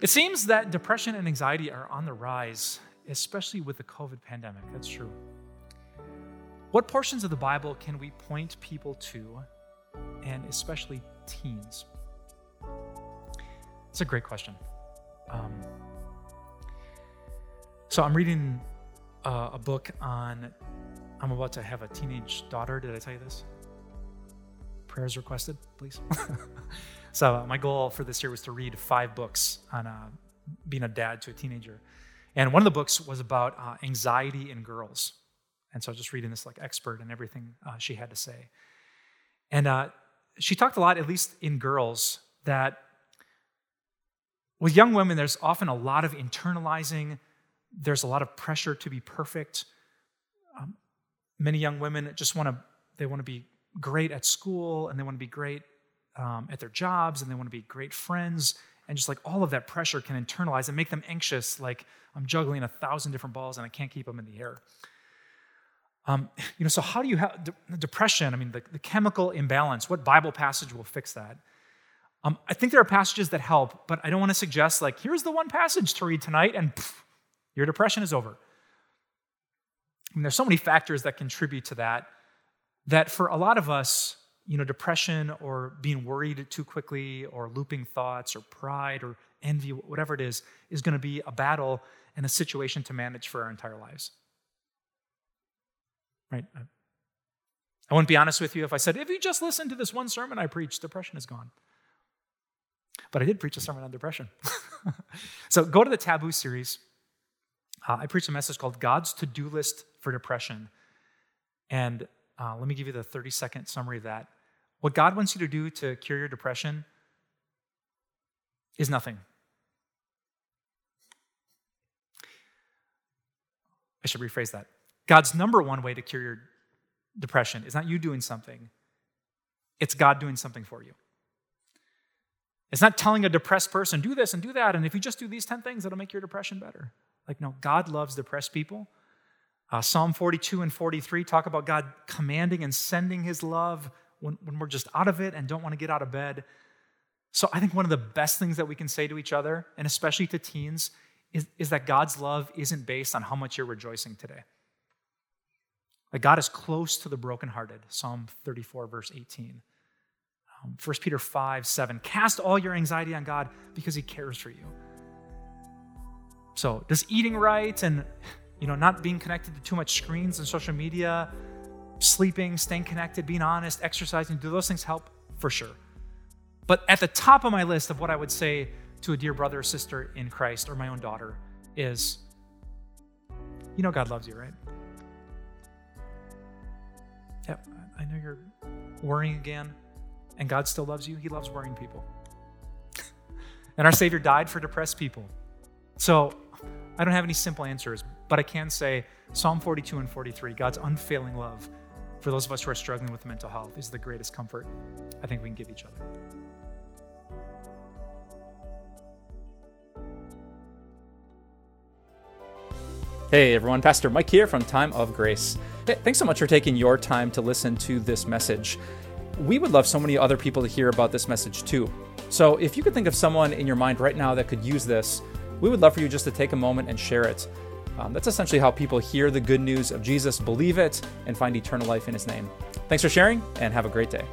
It seems that depression and anxiety are on the rise, especially with the COVID pandemic. That's true. What portions of the Bible can we point people to, and especially teens? It's a great question. Um, so I'm reading uh, a book on. I'm about to have a teenage daughter. Did I tell you this? Prayers requested, please. so uh, my goal for this year was to read five books on uh, being a dad to a teenager, and one of the books was about uh, anxiety in girls. And so I was just reading this like expert and everything uh, she had to say, and uh, she talked a lot, at least in girls, that with young women, there's often a lot of internalizing, there's a lot of pressure to be perfect. Um, many young women just want to, they want to be great at school and they want to be great um, at their jobs and they want to be great friends. And just like all of that pressure can internalize and make them anxious, like I'm juggling a thousand different balls and I can't keep them in the air. Um, you know, so how do you have de- depression? I mean, the, the chemical imbalance, what Bible passage will fix that? Um, I think there are passages that help, but I don't want to suggest, like, here's the one passage to read tonight, and pff, your depression is over. I mean, there's so many factors that contribute to that, that for a lot of us, you know, depression or being worried too quickly or looping thoughts or pride or envy, whatever it is, is going to be a battle and a situation to manage for our entire lives. Right? I wouldn't be honest with you if I said, if you just listen to this one sermon I preached, depression is gone. But I did preach a sermon on depression. so go to the Taboo series. Uh, I preached a message called God's To Do List for Depression. And uh, let me give you the 30 second summary of that. What God wants you to do to cure your depression is nothing. I should rephrase that. God's number one way to cure your depression is not you doing something, it's God doing something for you. It's not telling a depressed person, do this and do that, and if you just do these 10 things, it'll make your depression better. Like, no, God loves depressed people. Uh, Psalm 42 and 43 talk about God commanding and sending his love when, when we're just out of it and don't want to get out of bed. So I think one of the best things that we can say to each other, and especially to teens, is, is that God's love isn't based on how much you're rejoicing today. Like God is close to the brokenhearted, Psalm 34, verse 18. 1 um, Peter 5 7. Cast all your anxiety on God because he cares for you. So, does eating right and you know not being connected to too much screens and social media, sleeping, staying connected, being honest, exercising, do those things help? For sure. But at the top of my list of what I would say to a dear brother or sister in Christ or my own daughter is you know God loves you, right? Yep, I know you're worrying again and God still loves you, He loves worrying people. and our Savior died for depressed people. So I don't have any simple answers, but I can say Psalm 42 and 43, God's unfailing love for those of us who are struggling with mental health is the greatest comfort I think we can give each other. Hey everyone, Pastor Mike here from Time of Grace. Hey, thanks so much for taking your time to listen to this message we would love so many other people to hear about this message too. So if you could think of someone in your mind right now that could use this, we would love for you just to take a moment and share it. Um, that's essentially how people hear the good news of Jesus, believe it, and find eternal life in his name. Thanks for sharing, and have a great day.